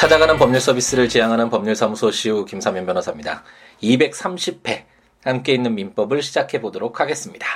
찾아가는 법률 서비스를 지향하는 법률사무소 시우 김사면 변호사입니다. 230회 함께 있는 민법을 시작해 보도록 하겠습니다.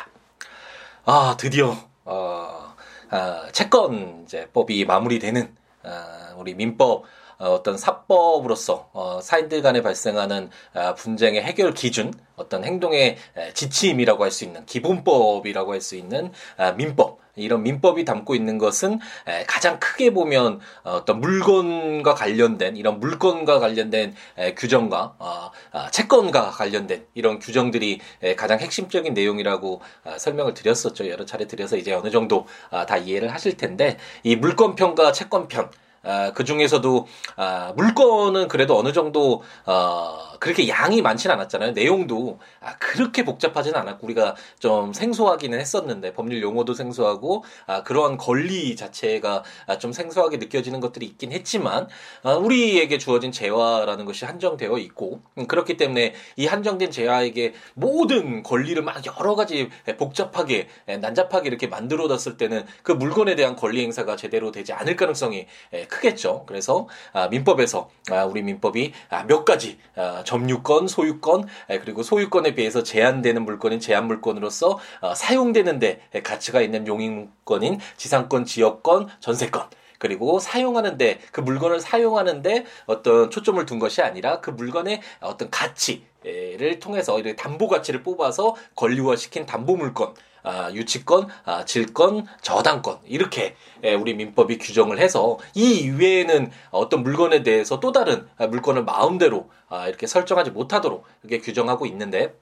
아 드디어 어, 아, 채권 이제 법이 마무리되는 아, 우리 민법 어, 떤 사법으로서 어, 사인들 간에 발생하는 아, 분쟁의 해결 기준, 어떤 행동의 지침이라고 할 수 있는 기본법이라고 할 수 있는 아, 민법 이런 민법이 담고 있는 것은 가장 크게 보면 어떤 물건과 관련된 이런 물건과 관련된 규정과 어, 아, 채권과 관련된 이런 규정들이 가장 핵심적인 내용이라고 아, 설명을 드렸었죠. 여러 차례 드려서 이제 어느 정도 다 이해를 하실 텐데 이 물건편과 채권편 아, 그 중에서도 아, 물건은 그래도 어느 정도 어, 그렇게 양이 많지는 않았잖아요. 내용도 아, 그렇게 복잡하지는 않았고 우리가 좀 생소하기는 했었는데 법률 용어도 생소하고 아, 그러한 권리 자체가 아, 좀 생소하게 느껴지는 것들이 있긴 했지만 아, 우리에게 주어진 재화라는 것이 한정되어 있고 음, 그렇기 때문에 이 한정된 재화에게 모든 권리를 막 여러 가지 복잡하게 난잡하게 이렇게 만들어놨을 때는 그 물건에 대한 권리 행사가 제대로 되지 않을 가능성이 크겠죠. 그래서 아, 민법에서 아, 우리 민법이 아, 몇 가지 점유권, 소유권 그리고 소유권에 비해서 제한되는 물건인 제한 물건으로서 어, 사용되는데 가치가 있는 용익권인 지상권, 지역권, 전세권 그리고 사용하는데 그 물건을 사용하는데 어떤 초점을 둔 것이 아니라 그 물건의 어떤 가치를 통해서 담보 가치를 뽑아서 권리화시킨 담보 물건 아, 유치권, 아, 질권, 저당권 이렇게 예, 우리 민법이 규정을 해서 이 이외에는 어떤 물건에 대해서 또 다른 물건을 마음대로 아, 이렇게 설정하지 못하도록 이렇게 규정하고 있는데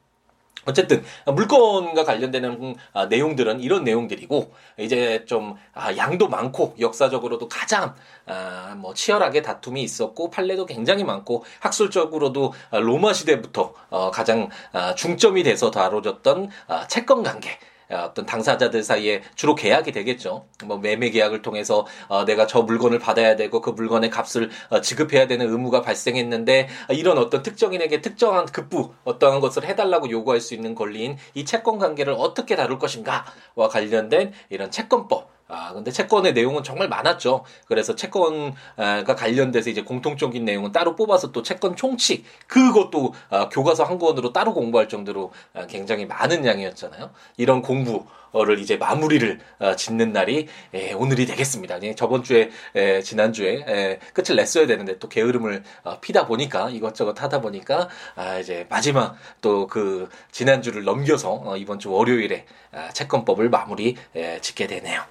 어쨌든 물건과 관련되는 아, 내용들은 이런 내용들이고 이제 좀 아, 양도 많고 역사적으로도 가장 아, 뭐 치열하게 다툼이 있었고 판례도 굉장히 많고 학술적으로도 로마 시대부터 어, 가장 아, 중점이 돼서 다뤄졌던 아, 채권 관계 어, 어떤 당사자들 사이에 주로 계약이 되겠죠. 뭐 매매 계약을 통해서 어, 내가 저 물건을 받아야 되고 그 물건의 값을 어, 지급해야 되는 의무가 발생했는데 어, 이런 어떤 특정인에게 특정한 급부 어떠한 것을 해달라고 요구할 수 있는 권리인 이 채권 관계를 어떻게 다룰 것인가와 관련된 이런 채권법 아, 근데 채권의 내용은 정말 많았죠. 그래서 채권과 관련돼서 이제 공통적인 내용은 따로 뽑아서 또 채권 총칙, 그것도 아, 교과서 한 권으로 따로 공부할 정도로 아, 굉장히 많은 양이었잖아요. 이런 공부를 이제 마무리를 아, 짓는 날이 에, 오늘이 되겠습니다. 저번 주에, 에, 지난 주에 에, 끝을 냈어야 되는데 또 게으름을 어, 피다 보니까 이것저것 하다 보니까 아, 이제 마지막 또 그 지난 주를 넘겨서 어, 이번 주 월요일에 아, 채권법을 마무리 에, 짓게 되네요.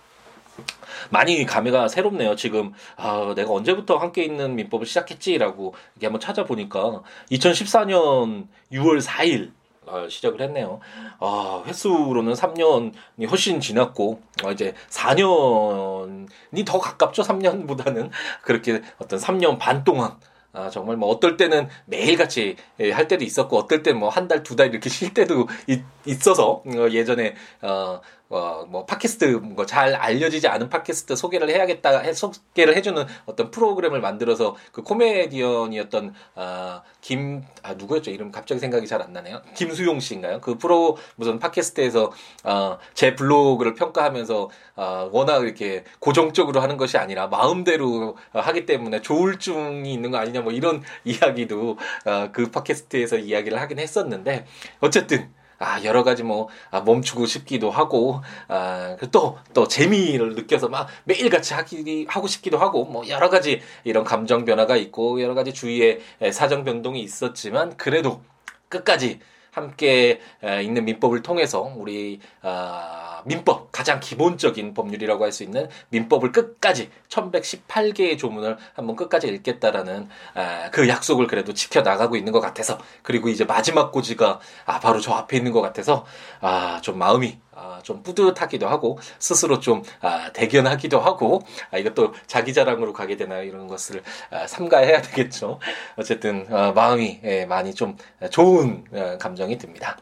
많이 감회가 새롭네요. 지금 아, 내가 언제부터 함께 있는 민법을 시작했지라고 이게 한번 찾아보니까 2014년 6월 4일 어, 시작을 했네요. 아, 횟수로는 3년이 훨씬 지났고, 어, 이제 4년이 더 가깝죠, 3년보다는. 그렇게 어떤 3년 반 동안, 아, 정말 뭐 어떨 때는 매일같이 예, 할 때도 있었고, 어떨 때는 뭐한 달, 두 달 이렇게 쉴 때도 있, 있어서, 어, 예전에, 어, 어, 뭐 팟캐스트 뭐 잘 알려지지 않은 팟캐스트 소개를 해야겠다 해, 소개를 해주는 어떤 프로그램을 만들어서 그 코미디언이었던 아, 김, 아, 누구였죠? 이름 갑자기 생각이 잘 안 나네요. 김수용 씨인가요? 그 프로 무슨 팟캐스트에서 어, 제 블로그를 평가하면서 어, 워낙 이렇게 고정적으로 하는 것이 아니라 마음대로 하기 때문에 조울증이 있는 거 아니냐 뭐 이런 이야기도 어, 그 팟캐스트에서 이야기를 하긴 했었는데 어쨌든 아, 여러 가지 뭐, 아, 멈추고 싶기도 하고, 아, 또, 또 재미를 느껴서 막 매일같이 하기, 하고 싶기도 하고, 뭐, 여러 가지 이런 감정 변화가 있고, 여러 가지 주위에 사정 변동이 있었지만, 그래도 끝까지 함께 있는 민법을 통해서 우리, 아, 민법 가장 기본적인 법률이라고 할 수 있는 민법을 끝까지 1118개의 조문을 한번 끝까지 읽겠다라는 아, 그 약속을 그래도 지켜 나가고 있는 것 같아서 그리고 이제 마지막 고지가 아, 바로 저 앞에 있는 것 같아서 아, 좀 마음이 아, 좀 뿌듯하기도 하고 스스로 좀 아, 대견하기도 하고 아, 이것도 자기 자랑으로 가게 되나요 이런 것을 아, 삼가해야 되겠죠 어쨌든 아, 마음이 예, 많이 좀 좋은 아, 감정이 듭니다.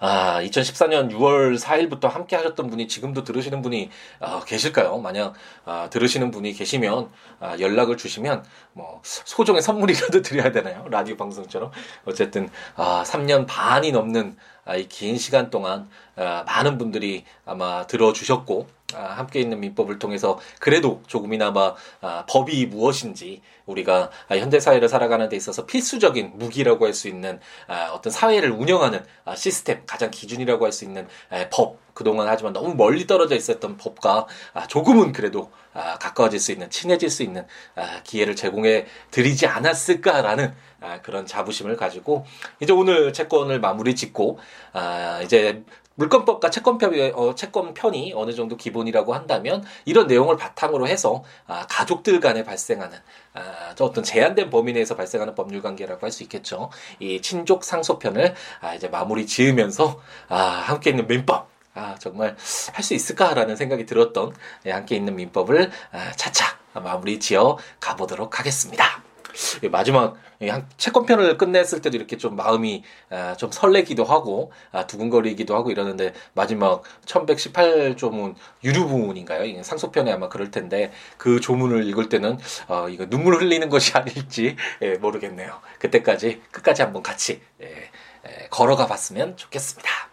아, 2014년 6월 4일부터 함께 하셨던 분이 지금도 들으시는 분이 아, 계실까요? 만약 아, 들으시는 분이 계시면 아, 연락을 주시면 뭐 소정의 선물이라도 드려야 되나요? 라디오 방송처럼 어쨌든 아, 3년 반이 넘는 아, 이 긴 시간 동안 아, 많은 분들이 아마 들어주셨고 아, 함께 있는 민법을 통해서 그래도 조금이나마 아, 법이 무엇인지 우리가 아, 현대 사회를 살아가는 데 있어서 필수적인 무기라고 할 수 있는 아, 어떤 사회를 운영하는 아, 시스템 가장 기준이라고 할 수 있는 아, 법 그동안 하지만 너무 멀리 떨어져 있었던 법과 아, 조금은 그래도 아, 가까워질 수 있는 친해질 수 있는 아, 기회를 제공해 드리지 않았을까라는 아, 그런 자부심을 가지고 이제 오늘 채권을 마무리 짓고 아, 이제 물권법과 채권편이, 어, 채권편이 어느 정도 기본이라고 한다면 이런 내용을 바탕으로 해서 아, 가족들 간에 발생하는 아, 어떤 제한된 범위 내에서 발생하는 법률 관계라고 할 수 있겠죠. 이 친족 상소편을 아, 이제 마무리 지으면서 아, 함께 있는 민법 아, 정말 할 수 있을까라는 생각이 들었던 예, 함께 있는 민법을 아, 차차 마무리 지어 가보도록 하겠습니다. 마지막 채권편을 끝냈을 때도 이렇게 좀 마음이 아, 좀 설레기도 하고 아, 두근거리기도 하고 이러는데 마지막 1118조문 유류 부문인가요? 상소편에 아마 그럴 텐데 그 조문을 읽을 때는 어, 이거 눈물 흘리는 것이 아닐지 예, 모르겠네요. 그때까지 끝까지 한번 같이 예, 걸어가 봤으면 좋겠습니다.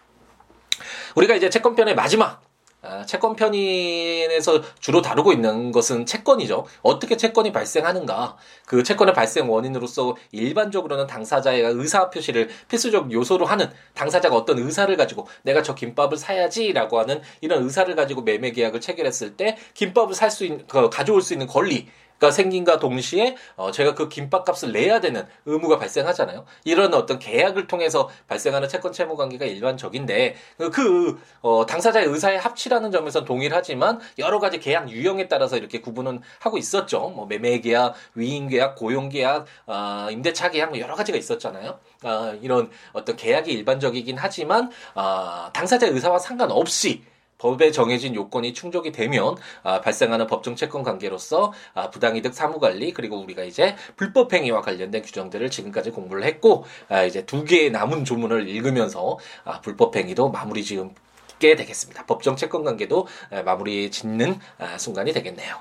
우리가 이제 채권편의 마지막 아, 채권 편인에서 주로 다루고 있는 것은 채권이죠. 어떻게 채권이 발생하는가? 그 채권의 발생 원인으로서 일반적으로는 당사자의 의사 표시를 필수적 요소로 하는 당사자가 어떤 의사를 가지고 내가 저 김밥을 사야지라고 하는 이런 의사를 가지고 매매 계약을 체결했을 때 김밥을 살 수 있는 그 가져올 수 있는 권리 가 생긴과 동시에 어 제가 그 김밥값을 내야 되는 의무가 발생하잖아요. 이런 어떤 계약을 통해서 발생하는 채권 채무 관계가 일반적인데 그 어, 당사자의 의사의 합치라는 점에서 동일하지만 여러 가지 계약 유형에 따라서 이렇게 구분은 하고 있었죠. 뭐 매매 계약, 위임 계약, 고용 계약, 어, 임대차 계약 뭐 여러 가지가 있었잖아요. 어, 이런 어떤 계약이 일반적이긴 하지만 어, 당사자의 의사와 상관없이 법에 정해진 요건이 충족이 되면 아, 발생하는 법정 채권 관계로서 아, 부당이득 사무 관리 그리고 우리가 이제 불법 행위와 관련된 규정들을 지금까지 공부를 했고 아, 이제 두 개의 남은 조문을 읽으면서 아, 불법 행위도 마무리 지음게 되겠습니다. 법정 채권 관계도 아, 마무리 짓는 아, 순간이 되겠네요.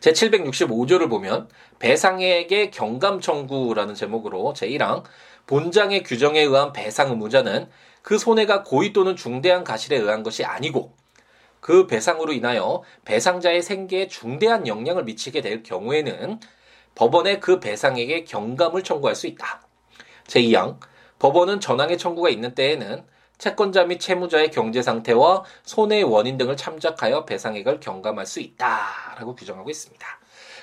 제 765조를 보면 배상액의 경감 청구라는 제목으로 제1항 본장의 규정에 의한 배상 의무자는 그 손해가 고의 또는 중대한 가실에 의한 것이 아니고 그 배상으로 인하여 배상자의 생계에 중대한 영향을 미치게 될 경우에는 법원에 그 배상액의 경감을 청구할 수 있다. 제2항 법원은 전항의 청구가 있는 때에는 채권자 및 채무자의 경제 상태와 손해의 원인 등을 참작하여 배상액을 경감할 수 있다라고 규정하고 있습니다.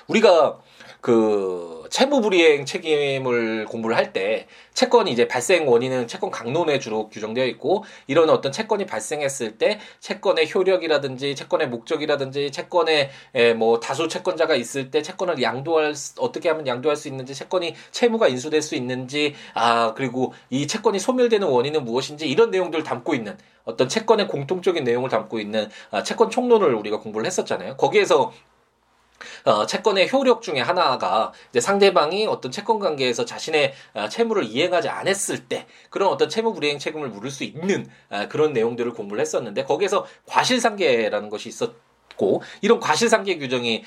우리가 그 채무 불이행 책임을 공부를 할 때 채권이 이제 발생 원인은 채권 강론에 주로 규정되어 있고 이런 어떤 채권이 발생했을 때 채권의 효력이라든지 채권의 목적이라든지 채권의 뭐 다수 채권자가 있을 때 채권을 양도할 어떻게 하면 양도할 수 있는지 채권이 채무가 인수될 수 있는지 아 그리고 이 채권이 소멸되는 원인은 무엇인지 이런 내용들을 담고 있는 어떤 채권의 공통적인 내용을 담고 있는 아, 채권 총론을 우리가 공부를 했었잖아요. 거기에서 어, 채권의 효력 중에 하나가 이제 상대방이 어떤 채권 관계에서 자신의 어, 채무를 이행하지 않았을 때 그런 어떤 채무 불이행 책임을 물을 수 있는 어, 그런 내용들을 공부를 했었는데 거기에서 과실상계라는 것이 있었 있 고 이런 과실상계 규정이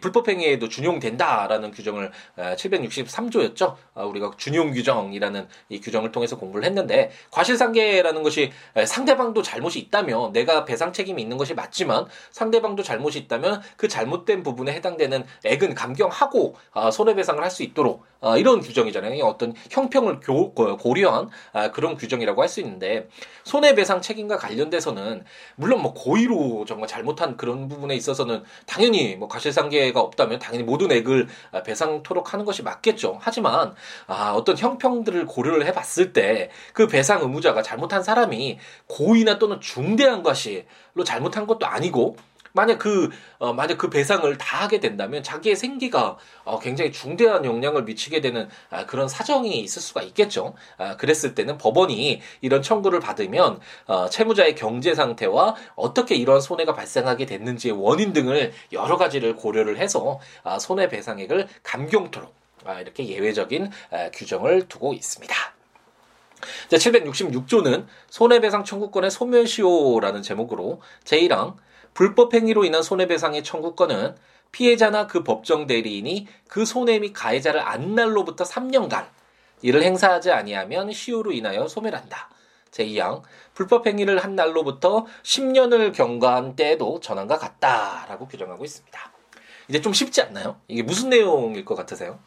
불법행위에도 준용된다라는 규정을 763조였죠. 아, 우리가 준용 규정이라는 이 규정을 통해서 공부를 했는데 과실상계라는 것이 상대방도 잘못이 있다면 내가 배상 책임이 있는 것이 맞지만 상대방도 잘못이 있다면 그 잘못된 부분에 해당되는 액은 감경하고 아, 손해배상을 할 수 있도록 아, 이런 규정이잖아요. 어떤 형평을 고려한 그런 규정이라고 할 수 있는데 손해배상 책임과 관련돼서는 물론 뭐 고의로 정말 잘못한 그런 부분에 있어서는 당연히 뭐 과실상계가 없다면 당연히 모든 액을 배상토록 하는 것이 맞겠죠. 하지만 아, 어떤 형평들을 고려를 해봤을 때 그 배상 의무자가 잘못한 사람이 고의나 또는 중대한 것이로 잘못한 것도 아니고 만약 그 어, 만약 그 배상을 다 하게 된다면 자기의 생기가 어, 굉장히 중대한 영향을 미치게 되는 아, 그런 사정이 있을 수가 있겠죠. 아, 그랬을 때는 법원이 이런 청구를 받으면 어, 채무자의 경제 상태와 어떻게 이런 손해가 발생하게 됐는지의 원인 등을 여러 가지를 고려를 해서 아, 손해배상액을 감경토록 아, 이렇게 예외적인 아, 규정을 두고 있습니다. 자, 766조는 손해배상 청구권의 소멸시효라는 제목으로 제1항 불법 행위로 인한 손해배상의 청구권은 피해자나 그 법정 대리인이 그 손해 및 가해자를 안 날로부터 3년간 이를 행사하지 아니하면 시효로 인하여 소멸한다. 제2항 불법 행위를 한 날로부터 10년을 경과한 때에도 전환과 같다라고 규정하고 있습니다. 이제 좀 쉽지 않나요? 이게 무슨 내용일 것 같으세요?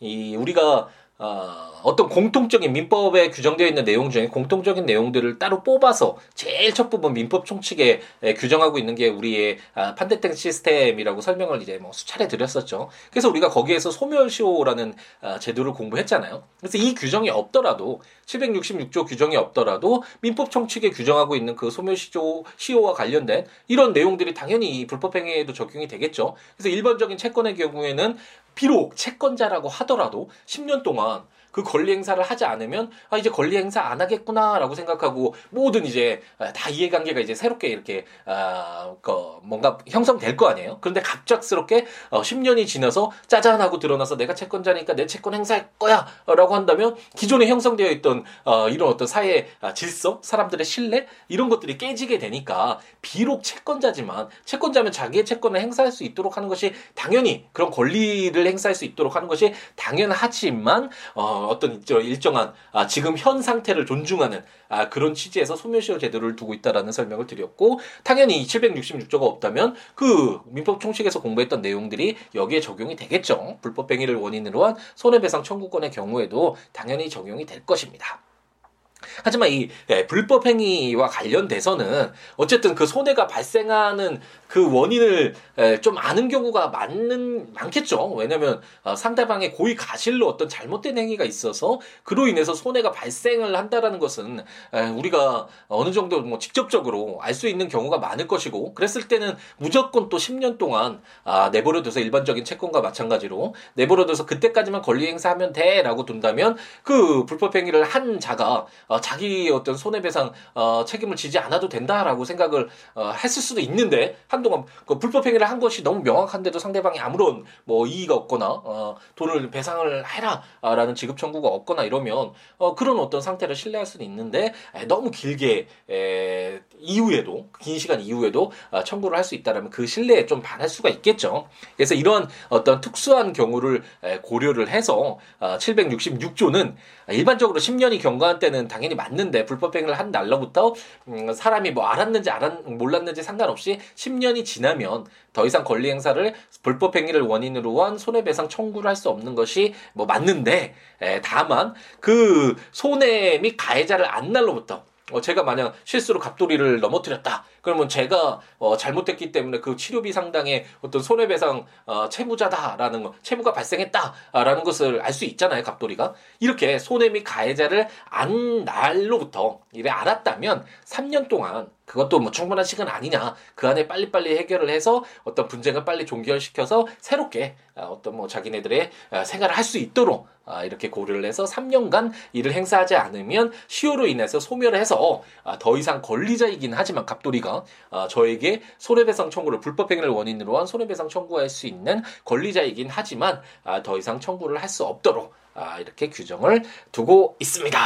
이 우리가 어, 어떤 공통적인 민법에 규정되어 있는 내용 중에 공통적인 내용들을 따로 뽑아서 제일 첫 부분 민법 총칙에 규정하고 있는 게 우리의 아, 판대택 시스템이라고 설명을 이제 뭐 수차례 드렸었죠. 그래서 우리가 거기에서 소멸시효라는 아, 제도를 공부했잖아요. 그래서 이 규정이 없더라도 766조 규정이 없더라도 민법 총칙에 규정하고 있는 그 소멸시효 시효와 관련된 이런 내용들이 당연히 불법행위에도 적용이 되겠죠. 그래서 일반적인 채권의 경우에는 비록 채권자라고 하더라도 10년 동안 on 그 권리 행사를 하지 않으면 아 이제 권리 행사 안 하겠구나라고 생각하고 모든 이제 아, 다 이해관계가 이제 새롭게 이렇게 아그 뭔가 형성될 거 아니에요. 그런데 갑작스럽게 어 10년이 지나서 짜잔 하고 드러나서 내가 채권자니까 내 채권 행사할 거야라고 한다면 기존에 형성되어 있던 어 이런 어떤 사회 아, 질서, 사람들의 신뢰 이런 것들이 깨지게 되니까 비록 채권자지만 채권자면 자기의 채권을 행사할 수 있도록 하는 것이 당연히 그런 권리를 행사할 수 있도록 하는 것이 당연하지만 어 어떤 일정한 아, 지금 현 상태를 존중하는 아, 그런 취지에서 소멸시효 제도를 두고 있다라는 설명을 드렸고 당연히 766조가 없다면 그 민법 총칙에서 공부했던 내용들이 여기에 적용이 되겠죠. 불법 행위를 원인으로 한 손해배상 청구권의 경우에도 당연히 적용이 될 것입니다. 하지만 이 예, 불법 행위와 관련돼서는 어쨌든 그 손해가 발생하는 그 원인을 예, 좀 아는 경우가 많는 많겠죠. 왜냐하면 어, 상대방의 고의 가실로 어떤 잘못된 행위가 있어서 그로 인해서 손해가 발생을 한다라는 것은 예, 우리가 어느 정도 뭐 직접적으로 알 수 있는 경우가 많을 것이고 그랬을 때는 무조건 또 10년 동안 아, 내버려둬서 일반적인 채권과 마찬가지로 내버려둬서 그때까지만 권리 행사하면 돼라고 둔다면 그 불법 행위를 한 자가 어, 자기 어떤 손해배상 어, 책임을 지지 않아도 된다라고 생각을 어, 했을 수도 있는데 한동안 그 불법 행위를 한 것이 너무 명확한데도 상대방이 아무런 뭐 이의가 없거나 어, 돈을 배상을 해라라는 지급 청구가 없거나 이러면 어, 그런 어떤 상태를 신뢰할 수는 있는데 에, 너무 길게 에, 이후에도 긴 시간 이후에도 어, 청구를 할 수 있다라면 그 신뢰에 좀 반할 수가 있겠죠. 그래서 이러한 어떤 특수한 경우를 에, 고려를 해서 어, 766조는 일반적으로 10년이 경과한 때는 당연히 맞는데 불법 행위를 한 날로부터 음, 사람이 뭐 알았는지 알았 몰랐는지 상관없이 10년이 지나면 더 이상 권리 행사를 불법 행위를 원인으로 한 손해배상 청구를 할 수 없는 것이 뭐 맞는데 에, 다만 그 손해 및 가해자를 안 날로부터 어, 제가 만약 실수로 갑돌이를 넘어뜨렸다. 그러면 제가 어, 잘못됐기 때문에 그 치료비 상당의 어떤 손해배상 어, 채무자다라는 거, 채무가 발생했다라는 것을 알 수 있잖아요, 갑돌이가. 이렇게 손해 및 가해자를 안 날로부터 이래 알았다면 3년 동안 그것도 뭐 충분한 시간 아니냐. 그 안에 빨리빨리 해결을 해서 어떤 분쟁을 빨리 종결시켜서 새롭게 아, 어떤 뭐 자기네들의 아, 생활을 할 수 있도록 아, 이렇게 고려를 해서 3년간 일을 행사하지 않으면 시효로 인해서 소멸을 해서 더 이상 권리자이긴 하지만 갑돌이가 저에게 손해배상 청구를 불법 행위를 원인으로 한 손해배상 청구할 수 있는 권리자이긴 하지만 더 이상 청구를 할 수 없도록 이렇게 규정을 두고 있습니다.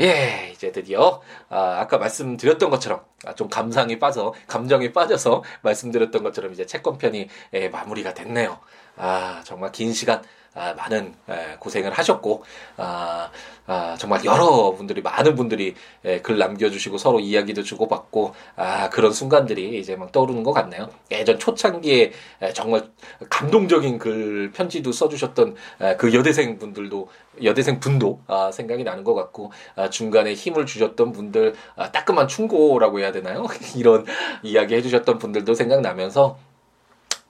예, 이제 드디어 아, 아까 말씀드렸던 것처럼 아, 좀 감상이 빠져 감정이 빠져서 말씀드렸던 것처럼 이제 채권 편이 예, 마무리가 됐네요. 아 정말 긴 시간 아, 많은 에, 고생을 하셨고 아, 아, 정말 여러분들이 많은 분들이 에, 글 남겨주시고 서로 이야기도 주고받고 아, 그런 순간들이 이제 막 떠오르는 것 같네요. 예전 초창기에 에, 정말 감동적인 글 편지도 써주셨던 에, 그 여대생 분들도 여대생 분도 아, 생각이 나는 것 같고 아, 중간에 힘을 주셨던 분들 아, 따끔한 충고라고 해야 되나요? 이런 이야기 해주셨던 분들도 생각나면서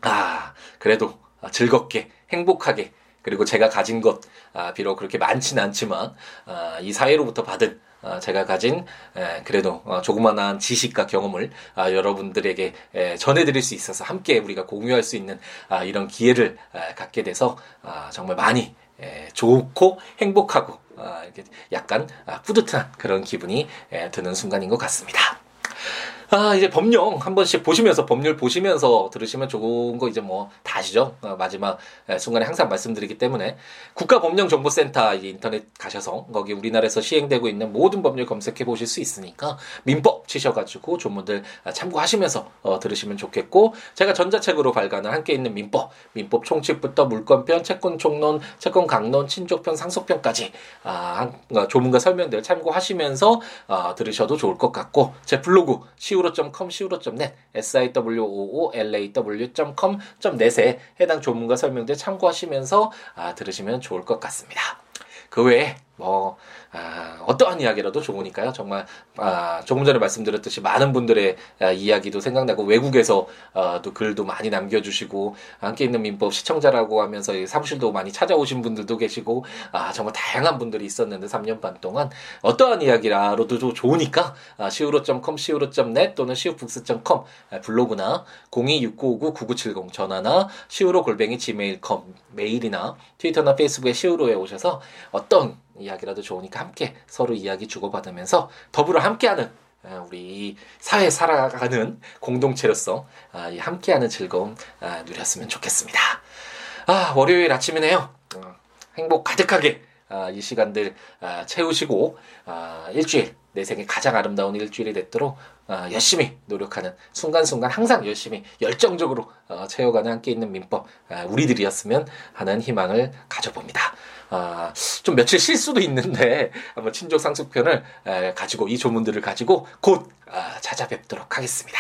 아 그래도 즐겁게 행복하게 그리고 제가 가진 것 아, 비록 그렇게 많지는 않지만 아, 이 사회로부터 받은 아, 제가 가진 에, 그래도 어, 조그마한 지식과 경험을 아, 여러분들에게 에, 전해드릴 수 있어서 함께 우리가 공유할 수 있는 아, 이런 기회를 에, 갖게 돼서 아, 정말 많이 에, 좋고 행복하고 아, 이렇게 약간 아, 뿌듯한 그런 기분이 에, 드는 순간인 것 같습니다. 아, 이제 법령 한 번씩 보시면서, 법률 보시면서 들으시면 좋은 거 이제 뭐 다 아시죠? 어, 마지막 순간에 항상 말씀드리기 때문에 국가법령정보센터 인터넷 가셔서 거기 우리나라에서 시행되고 있는 모든 법률 검색해 보실 수 있으니까 민법 치셔가지고 조문들 참고하시면서 어, 들으시면 좋겠고 제가 전자책으로 발간한 함께 있는 민법, 민법 총칙부터 물권편, 채권 총론, 채권 강론, 친족편, 상속편까지 아, 어, 조문과 설명들 참고하시면서 어, 들으셔도 좋을 것 같고 제 블로그 siwo.com, siwo.net, siwoolaw.com.net에 해당 조문과 설명들 참고하시면서 아, 들으시면 좋을 것 같습니다. 그 외에 뭐 아, 어떠한 이야기라도 좋으니까요. 정말 아, 조금 전에 말씀드렸듯이 많은 분들의 아, 이야기도 생각나고 외국에서 아, 또 글도 많이 남겨주시고 함께 있는 민법 시청자라고 하면서 사무실도 많이 찾아오신 분들도 계시고 아, 정말 다양한 분들이 있었는데 3년 반 동안 어떠한 이야기라도 좋으니까 아, siwo.com, siwo.net 또는 siwobooks.com 아, 블로그나 026959-9970 전화나 siwo 골뱅이 gmail.com 메일이나 트위터나 페이스북에 siwo에 오셔서 어떤 이야기라도 좋으니까 함께 서로 이야기 주고받으면서 더불어 함께하는 아, 우리 사회 살아가는 공동체로서 아, 함께하는 즐거움 아, 누렸으면 좋겠습니다. 아 월요일 아침이네요. 어, 행복 가득하게 이 시간들 채우시고 일주일 내 생에 가장 아름다운 일주일이 됐도록 열심히 노력하는 순간순간 항상 열심히 열정적으로 어, 채워가는 함께 있는 민법 우리들이었으면 하는 희망을 가져봅니다. 아, 좀 며칠 쉴 수도 있는데 한번 친족 상속편을 에, 가지고 이 조문들을 가지고 곧 아, 찾아뵙도록 하겠습니다.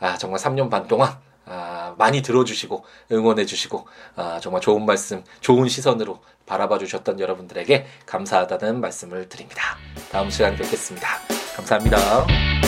아, 정말 3년 반 동안 아, 많이 들어주시고 응원해주시고 아, 정말 좋은 말씀, 좋은 시선으로 바라봐 주셨던 여러분들에게 감사하다는 말씀을 드립니다. 다음 시간에 뵙겠습니다. 감사합니다.